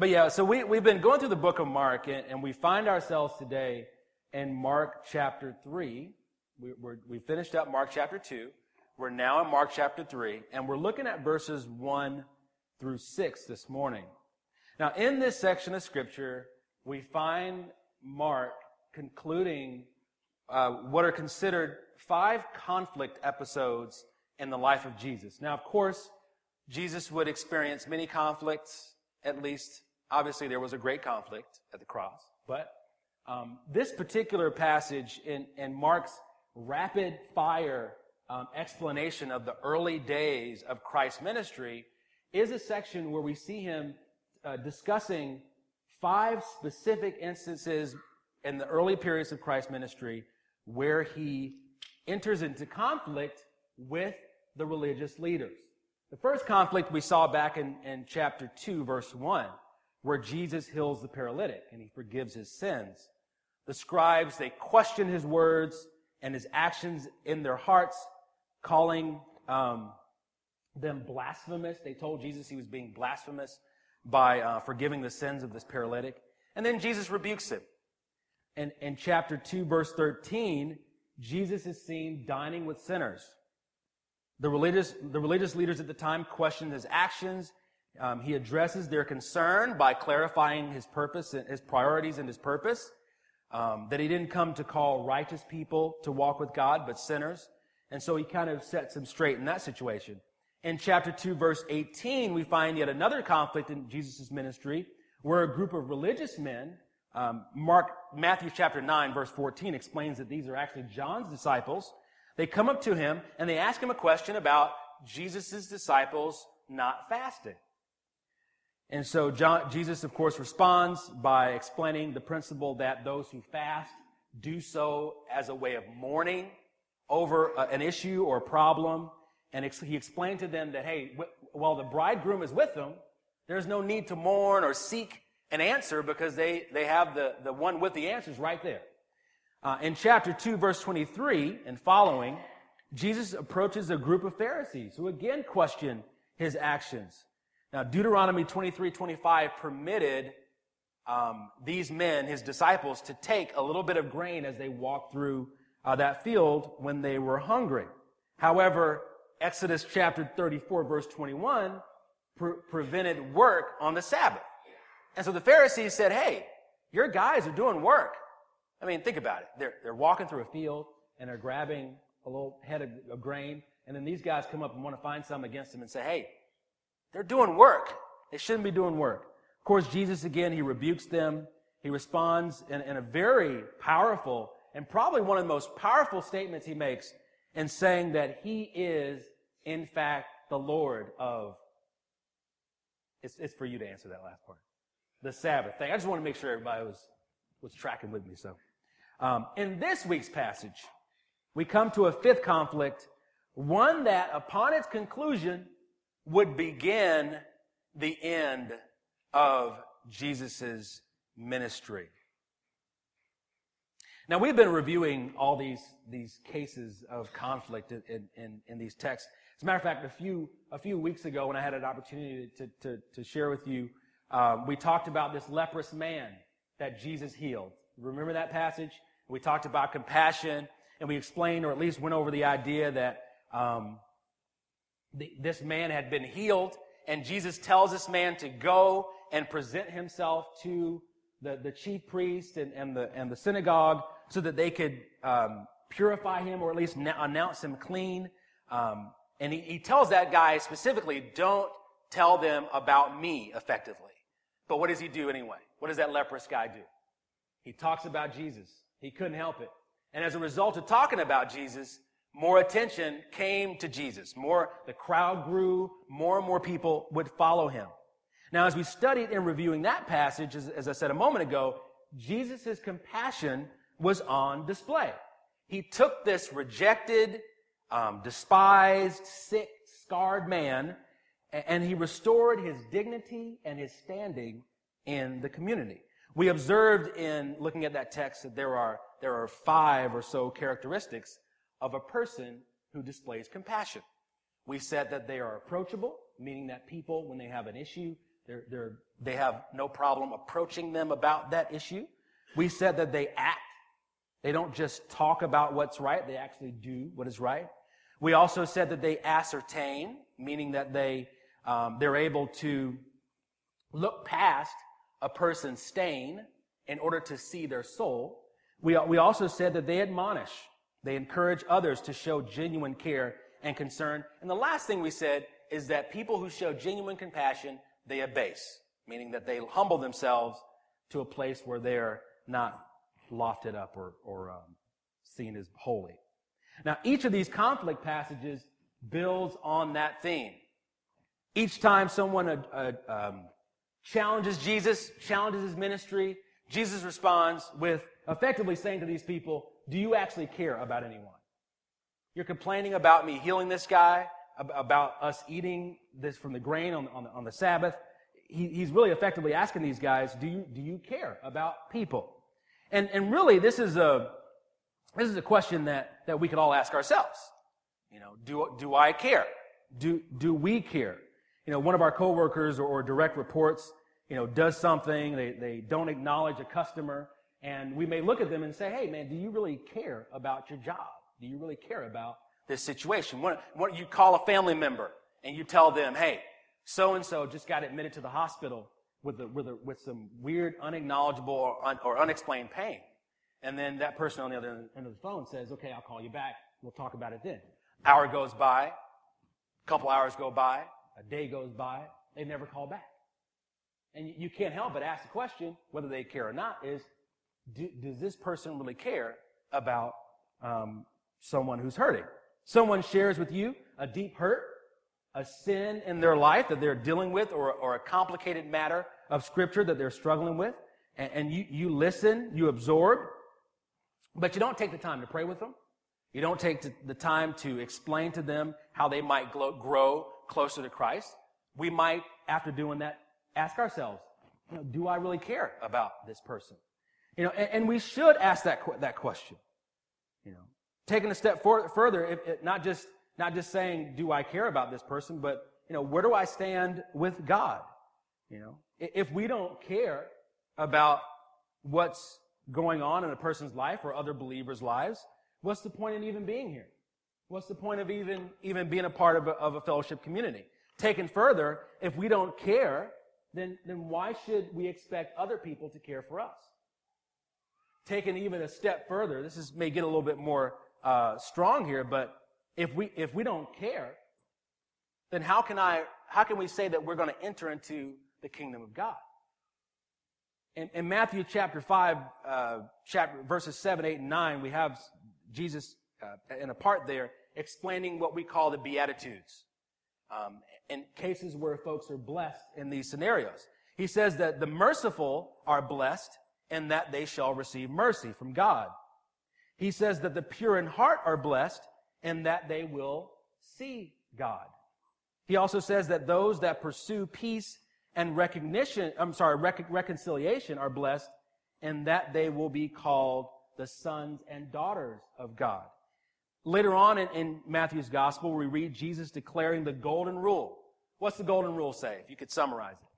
But yeah, so we, we've been going through the book of Mark, and, and we find ourselves today in Mark chapter 3. We, we finished up Mark chapter 2. We're now in Mark chapter 3, and we're looking at verses 1 through 6 this morning. Now, in this section of Scripture, we find Mark concluding uh, what are considered five conflict episodes in the life of Jesus. Now, of course, Jesus would experience many conflicts, at least Obviously, there was a great conflict at the cross, but um, this particular passage in, in Mark's rapid fire um, explanation of the early days of Christ's ministry is a section where we see him uh, discussing five specific instances in the early periods of Christ's ministry where he enters into conflict with the religious leaders. The first conflict we saw back in, in chapter 2, verse 1 where Jesus heals the paralytic and he forgives his sins. The scribes, they question his words and his actions in their hearts, calling um, them blasphemous. They told Jesus he was being blasphemous by uh, forgiving the sins of this paralytic. And then Jesus rebukes him. And in chapter 2, verse 13, Jesus is seen dining with sinners. The religious, the religious leaders at the time questioned his actions um, he addresses their concern by clarifying his purpose, and his priorities, and his purpose. Um, that he didn't come to call righteous people to walk with God, but sinners. And so he kind of sets them straight in that situation. In chapter 2, verse 18, we find yet another conflict in Jesus' ministry where a group of religious men, um, Mark, Matthew chapter 9, verse 14 explains that these are actually John's disciples. They come up to him and they ask him a question about Jesus' disciples not fasting. And so John, Jesus, of course, responds by explaining the principle that those who fast do so as a way of mourning over a, an issue or a problem. And ex- he explained to them that, hey, wh- while the bridegroom is with them, there's no need to mourn or seek an answer because they, they have the, the one with the answers right there. Uh, in chapter 2, verse 23 and following, Jesus approaches a group of Pharisees who again question his actions. Now, Deuteronomy 23 25 permitted um, these men, his disciples, to take a little bit of grain as they walked through uh, that field when they were hungry. However, Exodus chapter 34, verse 21, pre- prevented work on the Sabbath. And so the Pharisees said, Hey, your guys are doing work. I mean, think about it. They're, they're walking through a field and they're grabbing a little head of, of grain. And then these guys come up and want to find some against them and say, Hey, they're doing work. They shouldn't be doing work. Of course, Jesus again, he rebukes them. He responds in, in a very powerful and probably one of the most powerful statements he makes in saying that he is, in fact, the Lord of. It's, it's for you to answer that last part. The Sabbath thing. I just want to make sure everybody was, was tracking with me. So, um, in this week's passage, we come to a fifth conflict, one that upon its conclusion would begin the end of Jesus' ministry. Now, we've been reviewing all these, these cases of conflict in, in, in, these texts. As a matter of fact, a few, a few weeks ago, when I had an opportunity to, to, to share with you, um, we talked about this leprous man that Jesus healed. Remember that passage? We talked about compassion, and we explained, or at least went over the idea that um, this man had been healed, and Jesus tells this man to go and present himself to the, the chief priest and, and, the, and the synagogue so that they could um, purify him or at least na- announce him clean. Um, and he, he tells that guy specifically, don't tell them about me effectively. But what does he do anyway? What does that leprous guy do? He talks about Jesus. He couldn't help it. And as a result of talking about Jesus, more attention came to Jesus. More, the crowd grew, more and more people would follow him. Now, as we studied in reviewing that passage, as, as I said a moment ago, Jesus' compassion was on display. He took this rejected, um, despised, sick, scarred man, and he restored his dignity and his standing in the community. We observed in looking at that text that there are, there are five or so characteristics of a person who displays compassion. We said that they are approachable, meaning that people, when they have an issue, They're, they're, they have no problem approaching them about that issue. We said that they act. They don't just talk about what's right, they actually do what is right. We also said that they ascertain, meaning that they, um, they're able to look past a person's stain in order to see their soul. We, we also said that they admonish. They encourage others to show genuine care and concern. And the last thing we said is that people who show genuine compassion, they abase, meaning that they humble themselves to a place where they're not lofted up or, or um, seen as holy. Now, each of these conflict passages builds on that theme. Each time someone uh, uh, um, challenges Jesus, challenges his ministry, Jesus responds with effectively saying to these people, Do you actually care about anyone? You're complaining about me healing this guy, about us eating this from the grain on, on, the, on the Sabbath. He, he's really effectively asking these guys, do you, do you care about people? And, and really, this is a, this is a question that, that we could all ask ourselves. You know, do, do I care? Do, do we care? You know, one of our coworkers or, or direct reports, you know, does something, they, they don't acknowledge a customer, and we may look at them and say, hey, man, do you really care about your job? Do you really care about this situation? When, when you call a family member and you tell them, hey, so and so just got admitted to the hospital with, a, with, a, with some weird, unacknowledgeable, or, un, or unexplained pain. And then that person on the other end of the phone says, okay, I'll call you back. We'll talk about it then. Hour goes by, a couple hours go by, a day goes by, they never call back. And you can't help but ask the question, whether they care or not, is, do, does this person really care about um, someone who's hurting? Someone shares with you a deep hurt, a sin in their life that they're dealing with, or, or a complicated matter of scripture that they're struggling with, and, and you, you listen, you absorb, but you don't take the time to pray with them. You don't take the time to explain to them how they might grow closer to Christ. We might, after doing that, ask ourselves, you know, do I really care about this person? You know, and, and we should ask that, that question. You know, taking a step for, further, if, if not just not just saying, do I care about this person, but you know, where do I stand with God? You know, if we don't care about what's going on in a person's life or other believers' lives, what's the point in even being here? What's the point of even, even being a part of a, of a fellowship community? Taken further, if we don't care, then, then why should we expect other people to care for us? Taken even a step further, this is, may get a little bit more uh, strong here, but if we, if we don't care, then how can I, how can we say that we're going to enter into the kingdom of God? In, in Matthew chapter 5, uh, chapter, verses 7, 8, and 9, we have Jesus uh, in a part there explaining what we call the Beatitudes. Um, in cases where folks are blessed in these scenarios. He says that the merciful are blessed and that they shall receive mercy from God. He says that the pure in heart are blessed and that they will see God. He also says that those that pursue peace and recognition, I'm sorry, rec- reconciliation are blessed and that they will be called the sons and daughters of God. Later on in, in, Matthew's gospel, we read Jesus declaring the golden rule. What's the golden rule say, if you could summarize it?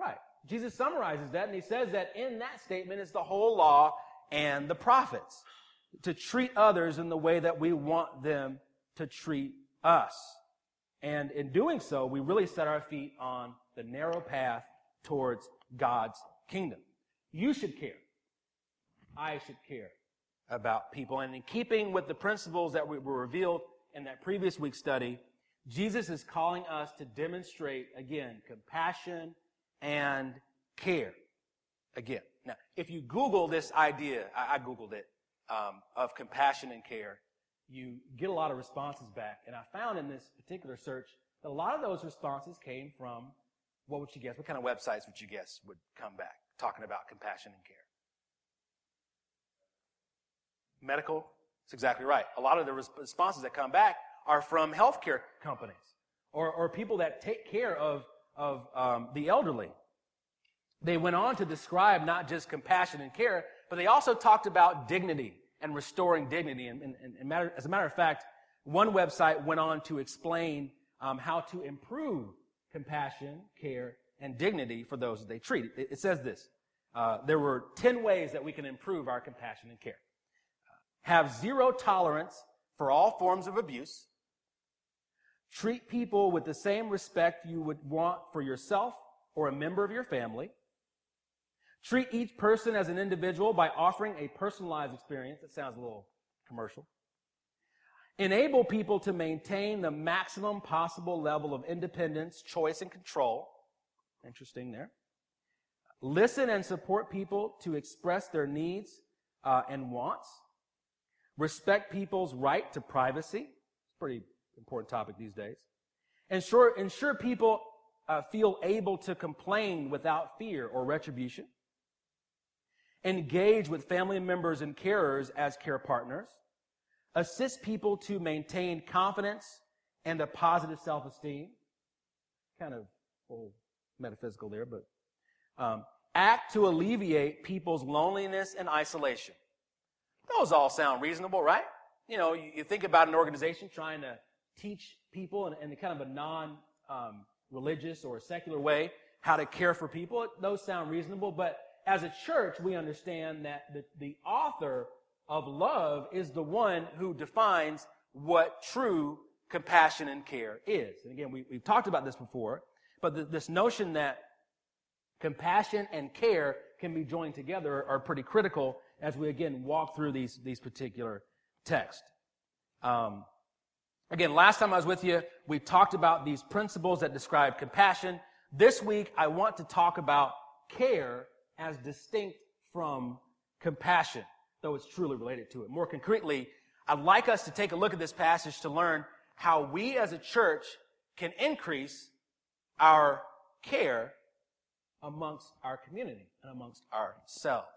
Right. Jesus summarizes that and he says that in that statement is the whole law and the prophets to treat others in the way that we want them to treat us. And in doing so, we really set our feet on the narrow path towards God's kingdom. You should care. I should care about people. And in keeping with the principles that were revealed in that previous week's study, Jesus is calling us to demonstrate, again, compassion and care. Again. Now, if you Google this idea, I, I Googled it, um, of compassion and care, you get a lot of responses back. And I found in this particular search that a lot of those responses came from, what would you guess? What kind of websites would you guess would come back talking about compassion and care? Medical? That's exactly right. A lot of the responses that come back are from healthcare companies or, or people that take care of, of um, the elderly. They went on to describe not just compassion and care, but they also talked about dignity and restoring dignity. And, and, and matter, as a matter of fact, one website went on to explain um, how to improve compassion, care, and dignity for those that they treat. It, it says this. Uh, there were 10 ways that we can improve our compassion and care. Uh, have zero tolerance for all forms of abuse. Treat people with the same respect you would want for yourself or a member of your family. Treat each person as an individual by offering a personalized experience. That sounds a little commercial. Enable people to maintain the maximum possible level of independence, choice, and control. Interesting there. Listen and support people to express their needs uh, and wants. Respect people's right to privacy. It's pretty important topic these days. Ensure, ensure people uh, feel able to complain without fear or retribution. Engage with family members and carers as care partners assist people to maintain confidence and a positive self-esteem. Kind of little metaphysical there, but um, act to alleviate people's loneliness and isolation. Those all sound reasonable, right? You know, you, you think about an organization trying to teach people in, in kind of a non-religious um, or secular way how to care for people. Those sound reasonable, but as a church, we understand that the, the author of love is the one who defines what true compassion and care is. And again, we, have talked about this before, but the, this notion that compassion and care can be joined together are pretty critical as we again walk through these, these particular texts. Um, again, last time I was with you, we talked about these principles that describe compassion. This week, I want to talk about care as distinct from compassion though it's truly related to it. More concretely, I'd like us to take a look at this passage to learn how we as a church can increase our care amongst our community and amongst ourselves.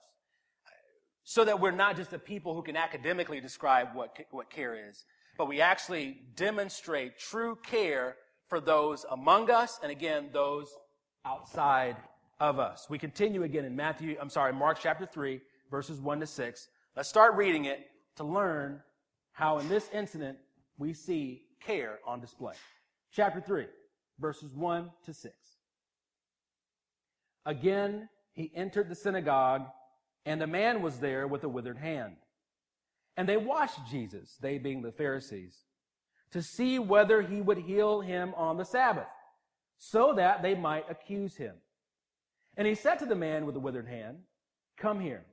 So that we're not just a people who can academically describe what, what care is, but we actually demonstrate true care for those among us and again, those outside of us. We continue again in Matthew, I'm sorry, Mark chapter 3, verses 1 to 6. Let's start reading it to learn how in this incident we see care on display. Chapter 3, verses 1 to 6. Again, he entered the synagogue, and a man was there with a withered hand. And they watched Jesus, they being the Pharisees, to see whether he would heal him on the Sabbath, so that they might accuse him. And he said to the man with the withered hand, Come here.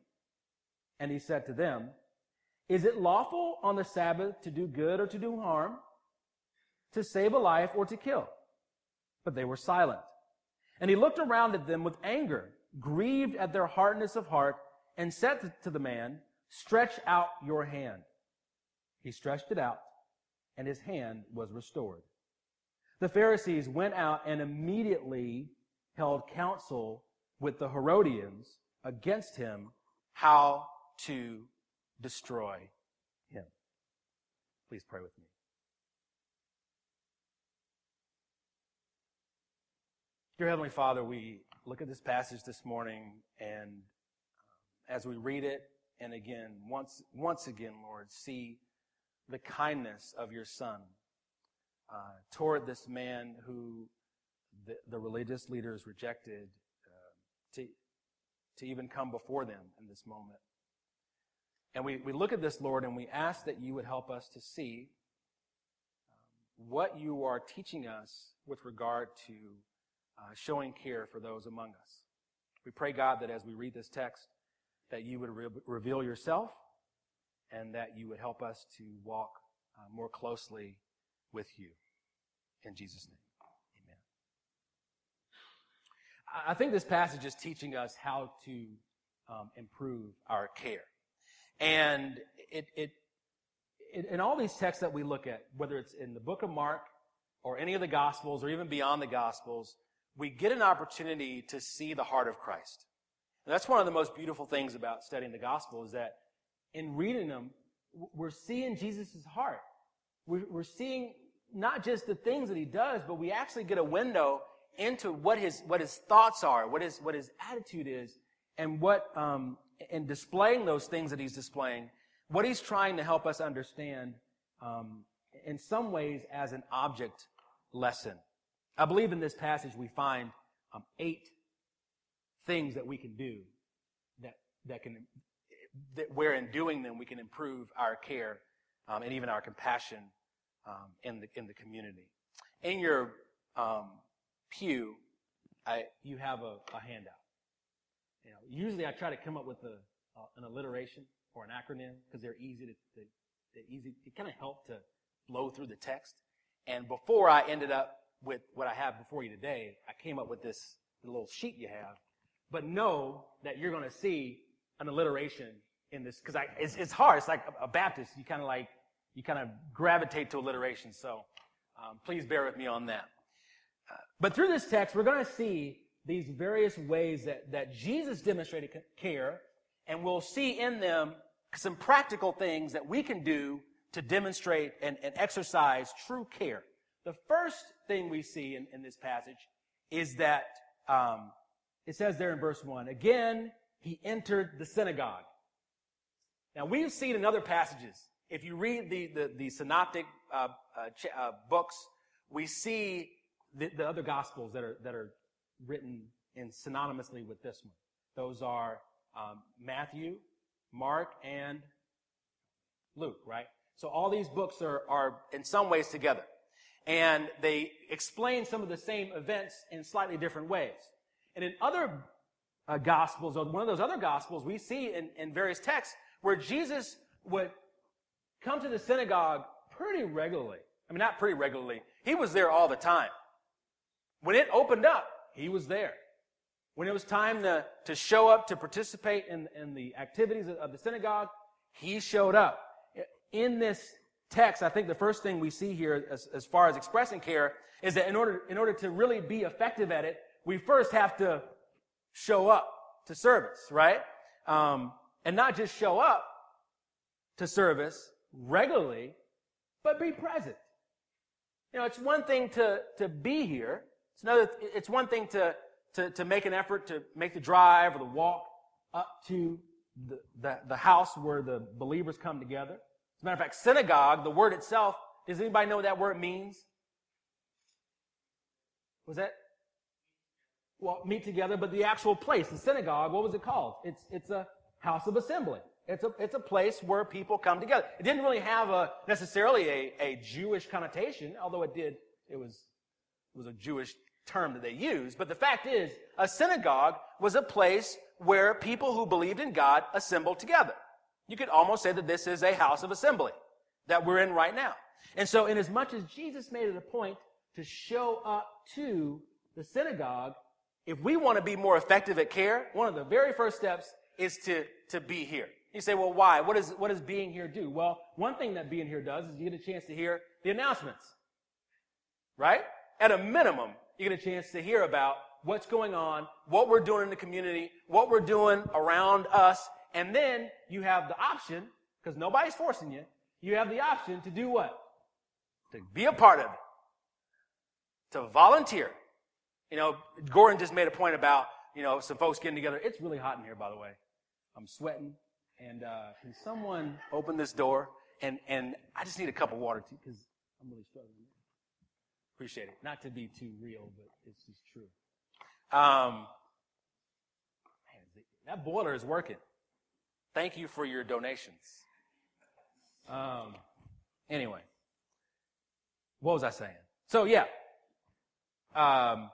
And he said to them, Is it lawful on the Sabbath to do good or to do harm, to save a life or to kill? But they were silent. And he looked around at them with anger, grieved at their hardness of heart, and said to the man, Stretch out your hand. He stretched it out, and his hand was restored. The Pharisees went out and immediately held counsel with the Herodians against him how to destroy him. Please pray with me. Dear Heavenly Father, we look at this passage this morning and um, as we read it, and again, once, once again, Lord, see the kindness of your Son uh, toward this man who the, the religious leaders rejected uh, to, to even come before them in this moment. And we, we look at this, Lord, and we ask that you would help us to see um, what you are teaching us with regard to uh, showing care for those among us. We pray, God, that as we read this text, that you would re- reveal yourself and that you would help us to walk uh, more closely with you. In Jesus' name, amen. I think this passage is teaching us how to um, improve our care. And it, it, it, in all these texts that we look at, whether it's in the book of Mark or any of the Gospels or even beyond the Gospels, we get an opportunity to see the heart of Christ. And that's one of the most beautiful things about studying the Gospel is that in reading them, we're seeing Jesus' heart. We're, seeing not just the things that he does, but we actually get a window into what his, what his thoughts are, what his, what his attitude is, and what, um, in displaying those things that he's displaying, what he's trying to help us understand, um, in some ways, as an object lesson. I believe in this passage we find um, eight things that we can do that, that can, that where in doing them we can improve our care um, and even our compassion um, in the in the community. In your um, pew, I, you have a, a, handout. You know, usually I try to come up with a, uh, an alliteration or an acronym because they're easy to, to they're easy. It kind of help to flow through the text. And before I ended up with what I have before you today, I came up with this little sheet you have. But know that you're going to see an alliteration in this because it's, it's hard. It's like a, a Baptist. You kind of like you kind of gravitate to alliteration. So um, please bear with me on that. Uh, but through this text, we're going to see these various ways that, that Jesus demonstrated care, and we'll see in them some practical things that we can do to demonstrate and, and exercise true care. The first thing we see in, in this passage is that um, it says there in verse 1 again, he entered the synagogue. Now, we've seen in other passages if you read the, the, the synoptic uh, uh, uh, books, we see the, the, other gospels that are, that are written in synonymously with this one. Those are um, Matthew, Mark, and Luke, right? So all these books are, are in some ways together. And they explain some of the same events in slightly different ways. And in other uh, gospels, one of those other gospels, we see in, in various texts where Jesus would come to the synagogue pretty regularly. I mean, not pretty regularly. He was there all the time. When it opened up, he was there. When it was time to, to show up to participate in, in the activities of the synagogue, he showed up. In this text, I think the first thing we see here as, as far as expressing care is that in order, in order to really be effective at it, we first have to show up to service, right? Um, and not just show up to service, regularly, but be present. You know, it's one thing to, to be here. It's another, it's one thing to, to, to make an effort to make the drive or the walk up to the, the, the house where the believers come together. As a matter of fact, synagogue, the word itself, does anybody know what that word means? Was that? Well, meet together, but the actual place, the synagogue, what was it called? It's, it's a house of assembly. It's a, it's a place where people come together. It didn't really have a, necessarily a, a Jewish connotation, although it did, it was, it was a Jewish term that they used. But the fact is, a synagogue was a place where people who believed in God assembled together. You could almost say that this is a house of assembly that we're in right now. And so, in as much as Jesus made it a point to show up to the synagogue, if we want to be more effective at care, one of the very first steps is to, to be here. You say, well, why? What, is, what does being here do? Well, one thing that being here does is you get a chance to hear the announcements. Right? At a minimum, you get a chance to hear about what's going on, what we're doing in the community, what we're doing around us, and then you have the option, because nobody's forcing you, you have the option to do what? To be a part of it. To volunteer. You know, Gordon just made a point about, you know, some folks getting together. It's really hot in here, by the way. I'm sweating. And uh, can someone open this door? And and I just need a cup of water too because I'm really struggling. Appreciate it. Not to be too real, but it's just true. Um, man, that boiler is working. Thank you for your donations. Um, anyway, what was I saying? So yeah, um,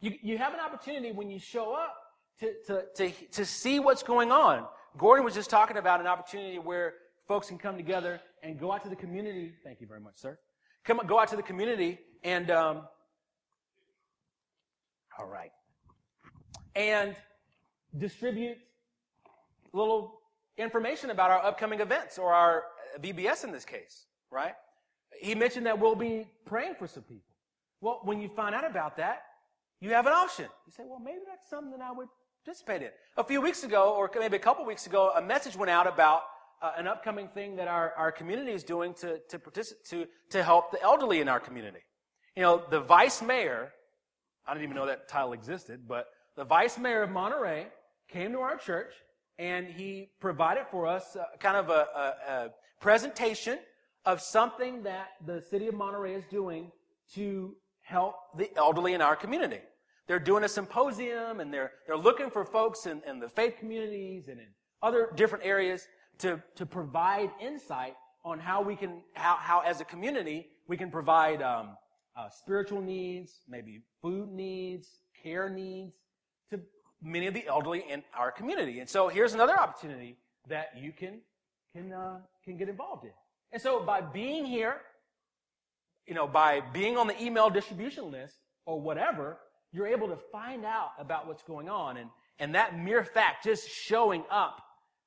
you you have an opportunity when you show up to to to to see what's going on. Gordon was just talking about an opportunity where folks can come together and go out to the community. Thank you very much, sir. Come go out to the community and um, all right, and distribute little information about our upcoming events or our VBS in this case, right? He mentioned that we'll be praying for some people. Well, when you find out about that, you have an option. You say, well, maybe that's something that I would participate in. A few weeks ago, or maybe a couple weeks ago, a message went out about uh, an upcoming thing that our, our community is doing to, to, participate, to, to help the elderly in our community. You know, the vice mayor, I didn't even know that title existed, but the vice mayor of Monterey came to our church and he provided for us uh, kind of a, a, a presentation of something that the city of Monterey is doing to help the elderly in our community. They're doing a symposium and they're, they're looking for folks in, in the faith communities and in other different areas to, to provide insight on how we can, how, how as a community, we can provide um, uh, spiritual needs, maybe food needs, care needs to many of the elderly in our community. And so here's another opportunity that you can, can, uh, can get involved in. And so by being here, you know, by being on the email distribution list or whatever, you're able to find out about what's going on. And, and that mere fact, just showing up,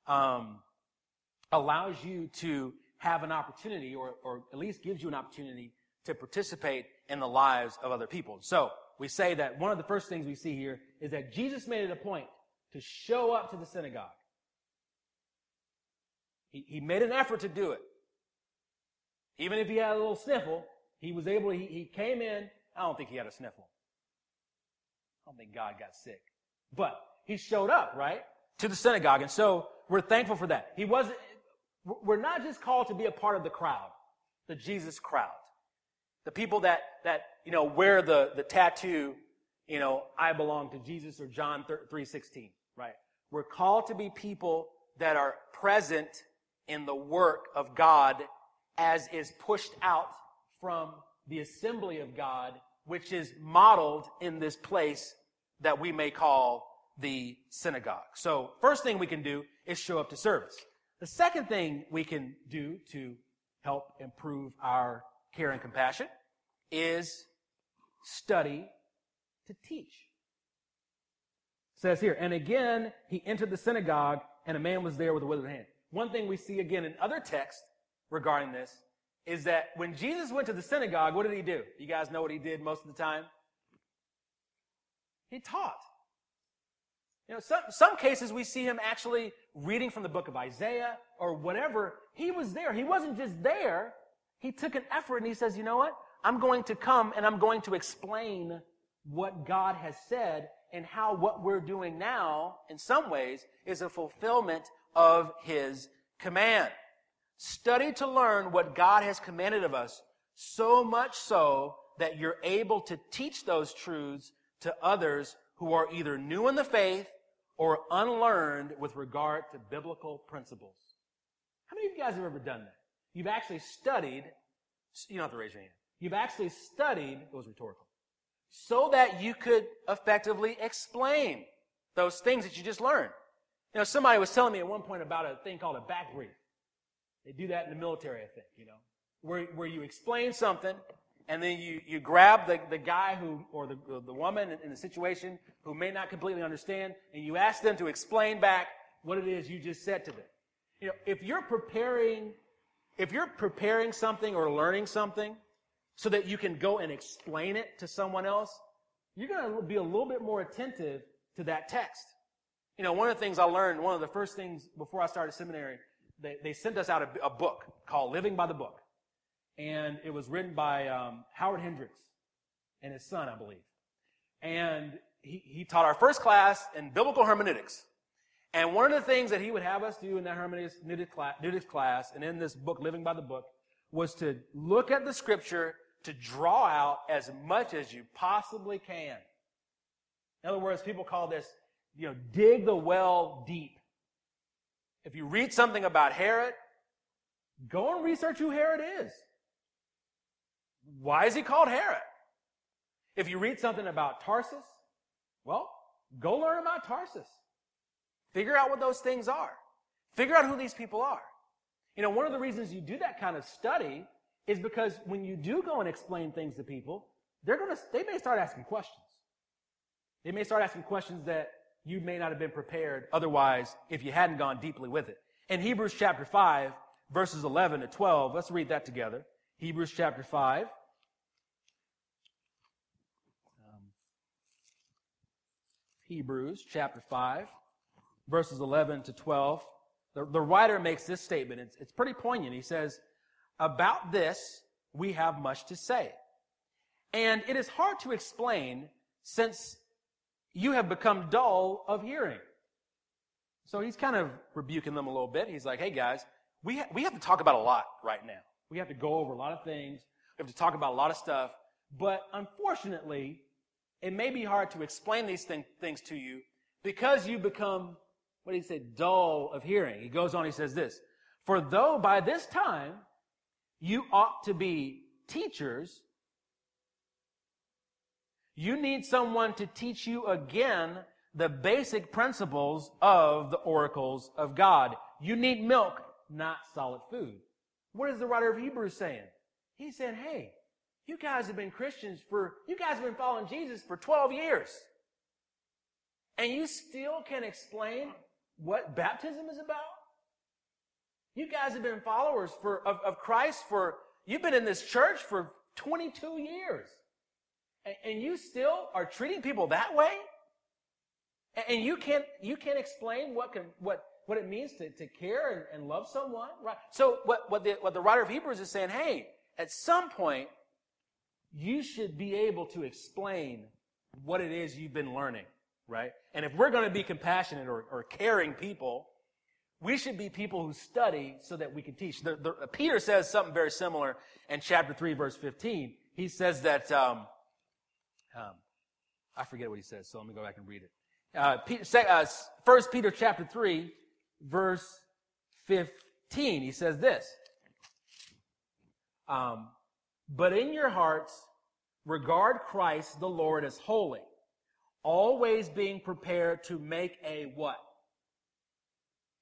um, allows you to have an opportunity or, or at least gives you an opportunity to participate in the lives of other people. So we say that one of the first things we see here is that Jesus made it a point to show up to the synagogue. He, he made an effort to do it. Even if he had a little sniffle, he was able, he, he came in. I don't think he had a sniffle. I don't think God got sick. But he showed up, right? To the synagogue. And so we're thankful for that. He wasn't, we're not just called to be a part of the crowd, the Jesus crowd. The people that, that, you know, wear the, the tattoo, you know, I belong to Jesus or John 3.16, right? We're called to be people that are present in the work of God as is pushed out from the assembly of God, which is modeled in this place that we may call the synagogue. So first thing we can do is show up to service. The second thing we can do to help improve our care and compassion is study to teach. It says here, and again he entered the synagogue, and a man was there with a withered hand. One thing we see again in other texts regarding this is that when Jesus went to the synagogue, what did he do? You guys know what he did most of the time? He taught. You know, some, some cases we see him actually reading from the book of Isaiah or whatever. He was there. He wasn't just there. He took an effort and he says, you know what? I'm going to come and I'm going to explain what God has said and how what we're doing now, in some ways, is a fulfillment of his command. Study to learn what God has commanded of us, so much so that you're able to teach those truths to others who are either new in the faith or unlearned with regard to biblical principles. How many of you guys have ever done that? You've actually studied, you don't have to raise your hand. You've actually studied, it was rhetorical, so that you could effectively explain those things that you just learned. You know, somebody was telling me at one point about a thing called a back brief. They do that in the military, I think, you know, where, where you explain something and then you, you grab the, the guy who, or the, the woman in, the situation who may not completely understand, and you ask them to explain back what it is you just said to them. You know, if you're preparing, if you're preparing something or learning something so that you can go and explain it to someone else, you're going to be a little bit more attentive to that text. You know, one of the things I learned, one of the first things before I started seminary, they, they sent us out a, a book called Living by the Book and it was written by um, Howard Hendricks and his son, I believe. And he, he taught our first class in biblical hermeneutics. And one of the things that he would have us do in that hermeneutics class and in this book, Living by the Book, was to look at the scripture to draw out as much as you possibly can. In other words, people call this, you know, dig the well deep. If you read something about Herod, go and research who Herod is. Why is he called Herod? If you read something about Tarsus, well, go learn about Tarsus. Figure out what those things are. Figure out who these people are. You know, one of the reasons you do that kind of study is because when you do go and explain things to people, they're going to, they may start asking questions. They may start asking questions that you may not have been prepared otherwise if you hadn't gone deeply with it. In Hebrews chapter 5, verses 11 to 12, let's read that together. Hebrews chapter 5. Um, Hebrews chapter 5, verses 11 to 12. The, the writer makes this statement. It's, it's pretty poignant. He says, About this we have much to say. And it is hard to explain since you have become dull of hearing. So he's kind of rebuking them a little bit. He's like, hey guys, we, ha- we have to talk about a lot right now. We have to go over a lot of things. We have to talk about a lot of stuff. But unfortunately, it may be hard to explain these thing, things to you because you become, what you say, dull of hearing. He goes on, he says this For though by this time you ought to be teachers, you need someone to teach you again the basic principles of the oracles of God. You need milk, not solid food. What is the writer of Hebrews saying? He said, hey, you guys have been Christians for, you guys have been following Jesus for 12 years. And you still can explain what baptism is about? You guys have been followers for, of, of Christ for, you've been in this church for 22 years. And, you still are treating people that way? And, and you can't, you can't explain what can, what, what it means to, to care and, and love someone, right? So what, what the, what the writer of Hebrews is saying, hey, at some point, you should be able to explain what it is you've been learning, right? And if we're going to be compassionate or, or caring people, we should be people who study so that we can teach. The, the, Peter says something very similar in chapter 3, verse 15. He says that, um, um, I forget what he says, so let me go back and read it. Uh, Peter, uh, 1 Peter chapter 3, verse 15. He says this. Um, but in your hearts, regard Christ the Lord as holy, always being prepared to make a what?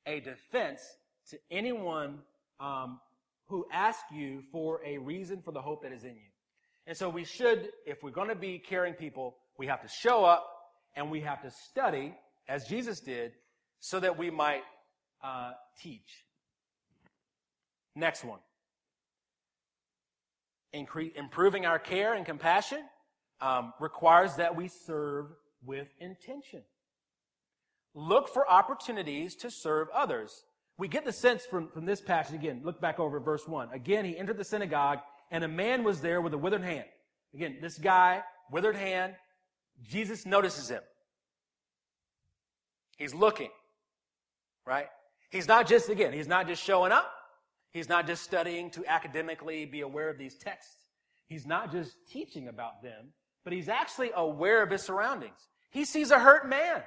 A defense to anyone um, who asks you for a reason for the hope that is in you. And so we should, if we're going to be caring people, we have to show up and we have to study, as Jesus did, so that we might uh, teach. Next one. Incre- improving our care and compassion um, requires that we serve with intention. Look for opportunities to serve others. We get the sense from, from this passage again. Look back over verse 1. Again, he entered the synagogue, and a man was there with a withered hand. Again, this guy, withered hand, Jesus notices him. He's looking, right? He's not just, again, he's not just showing up. He's not just studying to academically be aware of these texts. He's not just teaching about them, but he's actually aware of his surroundings. He sees a hurt man.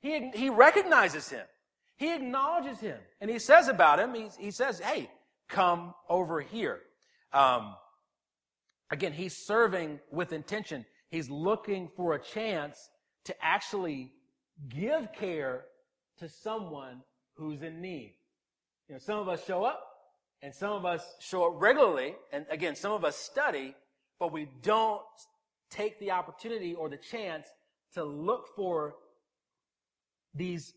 He, he recognizes him. He acknowledges him. And he says about him, he, he says, hey, come over here. Um, again, he's serving with intention. He's looking for a chance to actually give care to someone who's in need. You know, some of us show up and some of us show up regularly. And again, some of us study, but we don't take the opportunity or the chance to look for these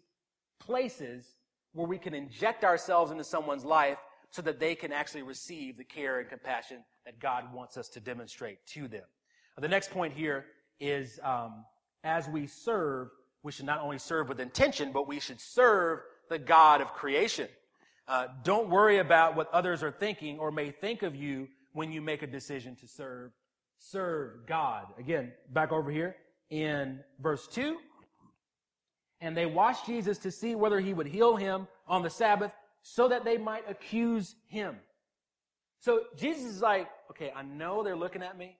places where we can inject ourselves into someone's life so that they can actually receive the care and compassion that God wants us to demonstrate to them. The next point here is um, as we serve, we should not only serve with intention, but we should serve the God of creation. Uh, don't worry about what others are thinking or may think of you when you make a decision to serve. Serve God. Again, back over here in verse 2. And they watched Jesus to see whether he would heal him on the Sabbath so that they might accuse him. So Jesus is like, okay, I know they're looking at me.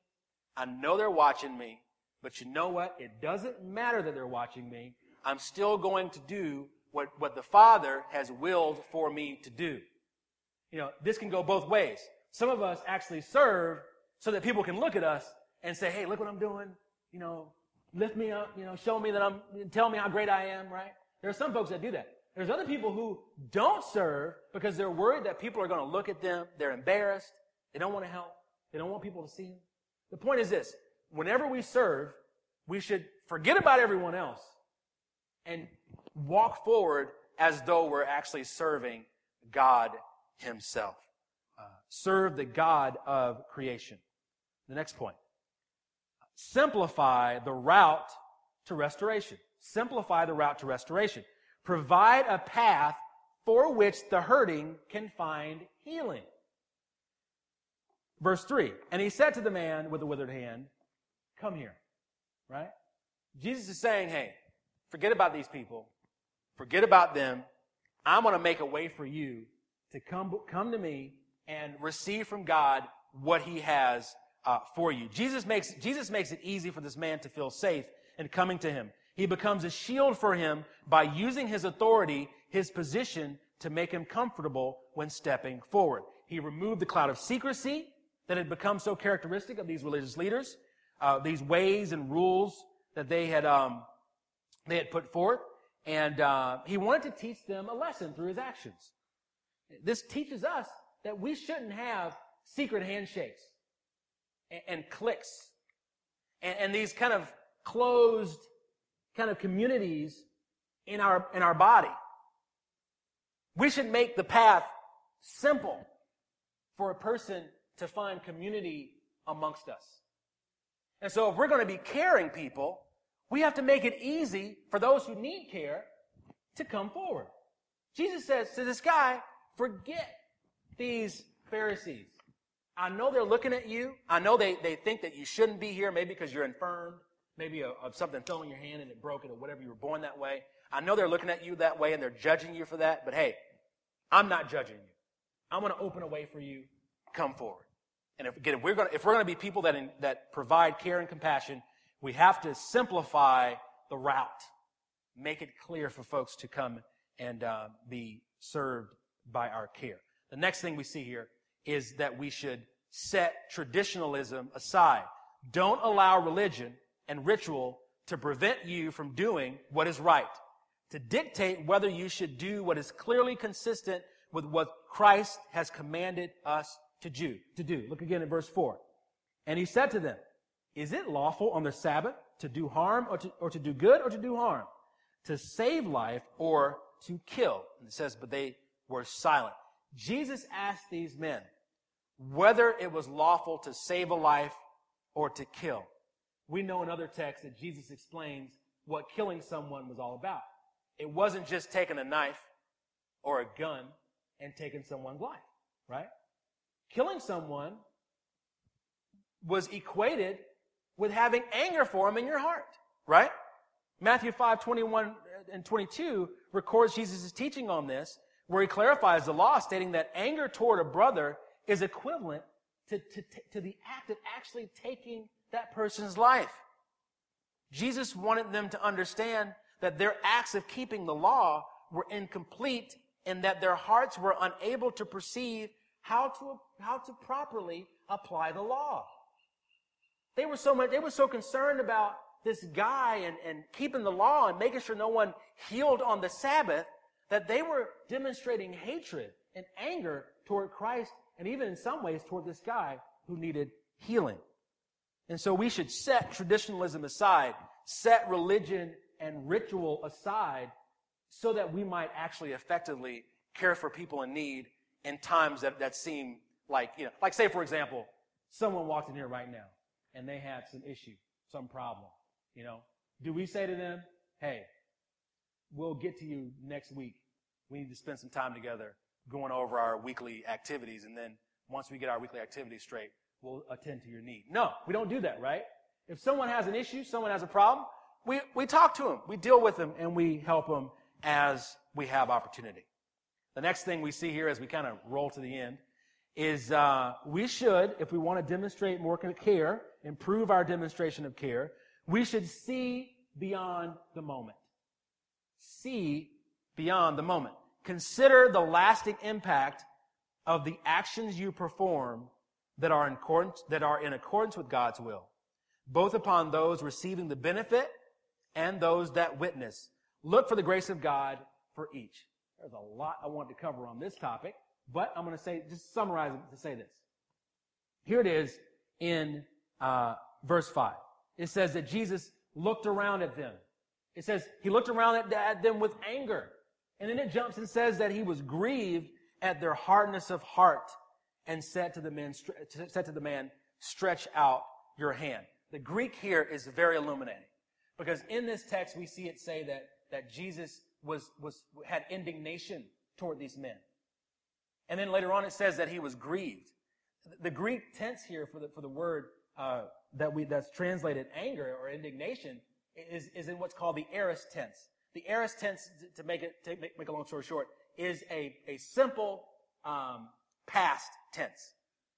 I know they're watching me. But you know what? It doesn't matter that they're watching me. I'm still going to do what, what the Father has willed for me to do. You know, this can go both ways. Some of us actually serve so that people can look at us and say, hey, look what I'm doing. You know, lift me up, you know, show me that I'm, tell me how great I am, right? There are some folks that do that. There's other people who don't serve because they're worried that people are going to look at them. They're embarrassed. They don't want to help. They don't want people to see them. The point is this. Whenever we serve, we should forget about everyone else and walk forward as though we're actually serving God Himself. Uh, serve the God of creation. The next point. Simplify the route to restoration. Simplify the route to restoration. Provide a path for which the hurting can find healing. Verse 3 And he said to the man with the withered hand, Come here. Right? Jesus is saying, Hey, forget about these people. Forget about them. I'm going to make a way for you to come, come to me and receive from God what he has uh, for you. Jesus makes, Jesus makes it easy for this man to feel safe in coming to him. He becomes a shield for him by using his authority, his position, to make him comfortable when stepping forward. He removed the cloud of secrecy that had become so characteristic of these religious leaders, uh, these ways and rules that they had um, they had put forth, and uh, he wanted to teach them a lesson through his actions. This teaches us that we shouldn't have secret handshakes and, and and, and these kind of closed kind of communities in our in our body. We should make the path simple for a person to find community amongst us. And so if we're going to be caring people, we have to make it easy for those who need care to come forward. Jesus says to this guy, forget these Pharisees. I know they're looking at you. I know they, they think that you shouldn't be here, maybe because you're infirmed, maybe of, of something fell in your hand and it broke it or whatever, you were born that way. I know they're looking at you that way and they're judging you for that, but hey, I'm not judging you. I'm going to open a way for you. Come forward. And if, again, if we're going to, if we're going to be people that, in, that provide care and compassion, we have to simplify the route, make it clear for folks to come and uh, be served by our care. The next thing we see here is that we should set traditionalism aside. Don't allow religion and ritual to prevent you from doing what is right, to dictate whether you should do what is clearly consistent with what Christ has commanded us to do. To do. Look again at verse 4. And he said to them, Is it lawful on the Sabbath to do harm or to, or to do good or to do harm? To save life or to kill? And it says, But they were silent. Jesus asked these men whether it was lawful to save a life or to kill. We know in other texts that Jesus explains what killing someone was all about. It wasn't just taking a knife or a gun and taking someone's life, right? killing someone was equated with having anger for them in your heart, right? Matthew 5, 21 and 22 records Jesus' teaching on this, where he clarifies the law, stating that anger toward a brother is equivalent to, to, to the act of actually taking that person's life. Jesus wanted them to understand that their acts of keeping the law were incomplete and that their hearts were unable to perceive how to, how to properly apply the law. They were so much, they were so concerned about this guy and, and keeping the law and making sure no one healed on the Sabbath that they were demonstrating hatred and anger toward Christ and even in some ways toward this guy who needed healing. And so we should set traditionalism aside, set religion and ritual aside so that we might actually effectively care for people in need in times that, that seem like, you know, like say, for example, someone walked in here right now and they had some issue, some problem, you know, do we say to them, hey, we'll get to you next week. We need to spend some time together going over our weekly activities. And then once we get our weekly activities straight, we'll attend to your need. No, we don't do that, right? If someone has an issue, someone has a problem, we, we talk to them, we deal with them, and we help them as we have opportunity. The next thing we see here as we kind of roll to the end is uh, we should, if we want to demonstrate more care, improve our demonstration of care, we should see beyond the moment. See beyond the moment. Consider the lasting impact of the actions you perform that are in accordance, that are in accordance with God's will, both upon those receiving the benefit and those that witness. Look for the grace of God for each. There's a lot I want to cover on this topic, but I'm going to say, just summarize it to say this. Here it is in uh, verse 5. It says that Jesus looked around at them. It says he looked around at, at them with anger. And then it jumps and says that he was grieved at their hardness of heart and said to the man, said to the man, stretch out your hand. The Greek here is very illuminating because in this text we see it say that, that Jesus was, was, had indignation toward these men. And then later on it says that he was grieved. The Greek tense here for the, for the word uh, that we, that's translated anger or indignation is, is in what's called the aorist tense. The aorist tense, to make it, to make, make a long story short, is a, a simple um, past tense.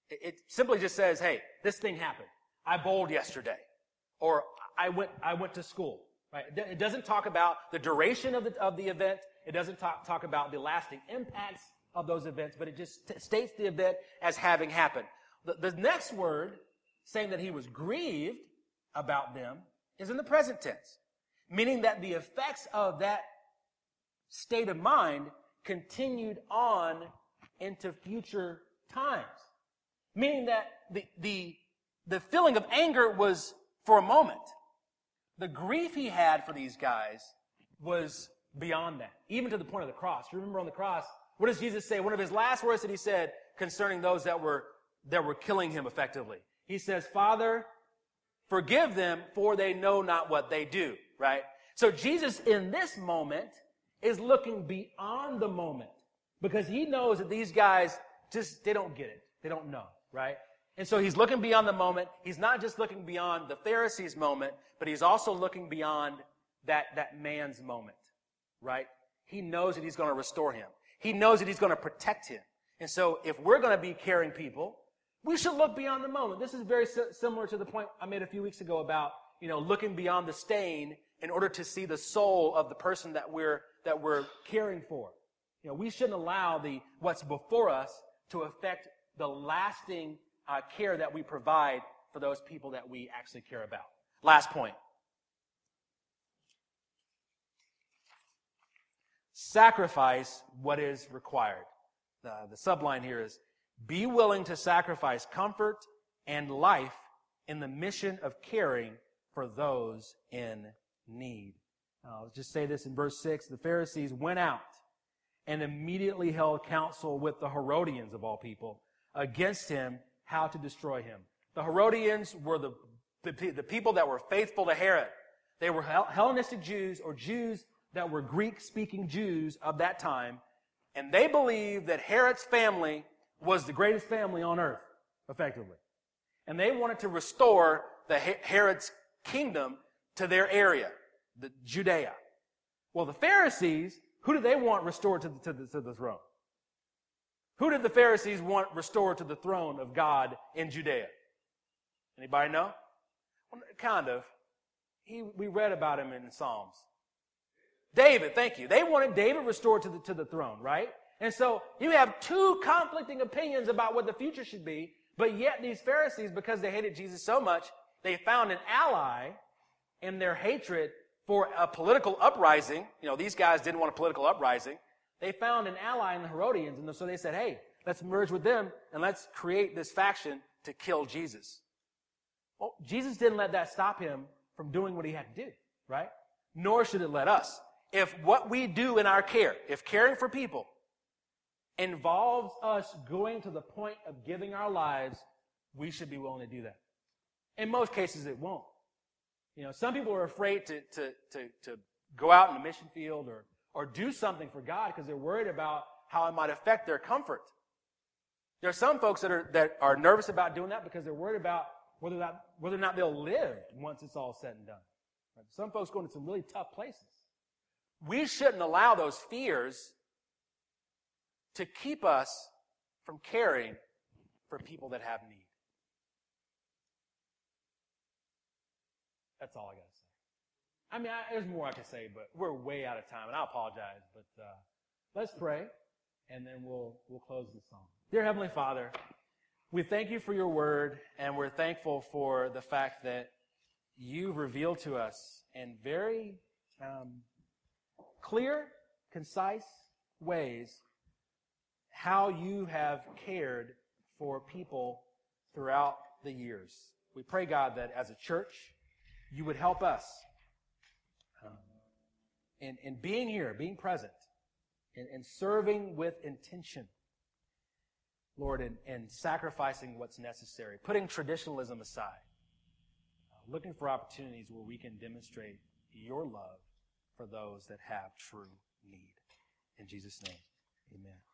It, it simply just says, hey, this thing happened. I bowled yesterday. Or I went, I went to school. Right? It doesn't talk about the duration of the, of the event. It doesn't talk, talk about the lasting impacts of those events, but it just t- states the event as having happened. The, the next word, saying that he was grieved about them, is in the present tense, meaning that the effects of that state of mind continued on into future times. Meaning that the, the, the feeling of anger was for a moment. The grief he had for these guys was beyond that, even to the point of the cross. You remember on the cross, what does Jesus say? One of his last words that he said concerning those that were, that were killing him effectively. He says, Father, forgive them for they know not what they do, right? So Jesus in this moment is looking beyond the moment because he knows that these guys just, they don't get it. They don't know, right? And so he's looking beyond the moment. He's not just looking beyond the Pharisees' moment, but he's also looking beyond that, that man's moment, right? He knows that he's going to restore him. He knows that he's going to protect him. And so if we're going to be caring people, we should look beyond the moment. This is very similar to the point I made a few weeks ago about, you know, looking beyond the stain in order to see the soul of the person that we're, that we're caring for. You know, we shouldn't allow the, what's before us to affect the lasting uh, care that we provide for those people that we actually care about. Last point. Sacrifice what is required. The, the subline here is be willing to sacrifice comfort and life in the mission of caring for those in need. Uh, I'll just say this in verse 6. The Pharisees went out and immediately held counsel with the Herodians of all people against him how to destroy him. The Herodians were the, the, the people that were faithful to Herod. They were Hellenistic Jews or Jews that were Greek speaking Jews of that time. And they believed that Herod's family was the greatest family on earth, effectively. And they wanted to restore the Herod's kingdom to their area the Judea. Well, the Pharisees, who did they want restored to the, to the, to the throne? Who did the Pharisees want restored to the throne of God in Judea? Anybody know? Well, kind of. He, we read about him in Psalms. David, thank you. They wanted David restored to the, to the throne, right? And so you have two conflicting opinions about what the future should be, but yet these Pharisees, because they hated Jesus so much, they found an ally in their hatred for a political uprising. You know, these guys didn't want a political uprising. They found an ally in the Herodians, and so they said, hey, let's merge with them and let's create this faction to kill Jesus. Well, Jesus didn't let that stop him from doing what he had to do, right? Nor should it let us. If what we do in our care, if caring for people involves us going to the point of giving our lives, we should be willing to do that. In most cases, it won't. You know, some people are afraid to, to, to, to go out in the mission field or, or do something for God because they're worried about how it might affect their comfort. There are some folks that are, that are nervous about doing that because they're worried about whether, that, whether or not they'll live once it's all said and done. Right? Some folks go into some really tough places. We shouldn't allow those fears to keep us from caring for people that have need. That's all I got to say. I mean, I, there's more I could say, but we're way out of time, and I apologize. But uh, let's pray, and then we'll we'll close the song. Dear Heavenly Father, we thank you for your word, and we're thankful for the fact that you reveal to us in very um, clear, concise ways how you have cared for people throughout the years. We pray, God, that as a church, you would help us um, in, in being here, being present, and, and serving with intention. Lord, and, and sacrificing what's necessary, putting traditionalism aside, uh, looking for opportunities where we can demonstrate your love for those that have true need. In Jesus' name, amen.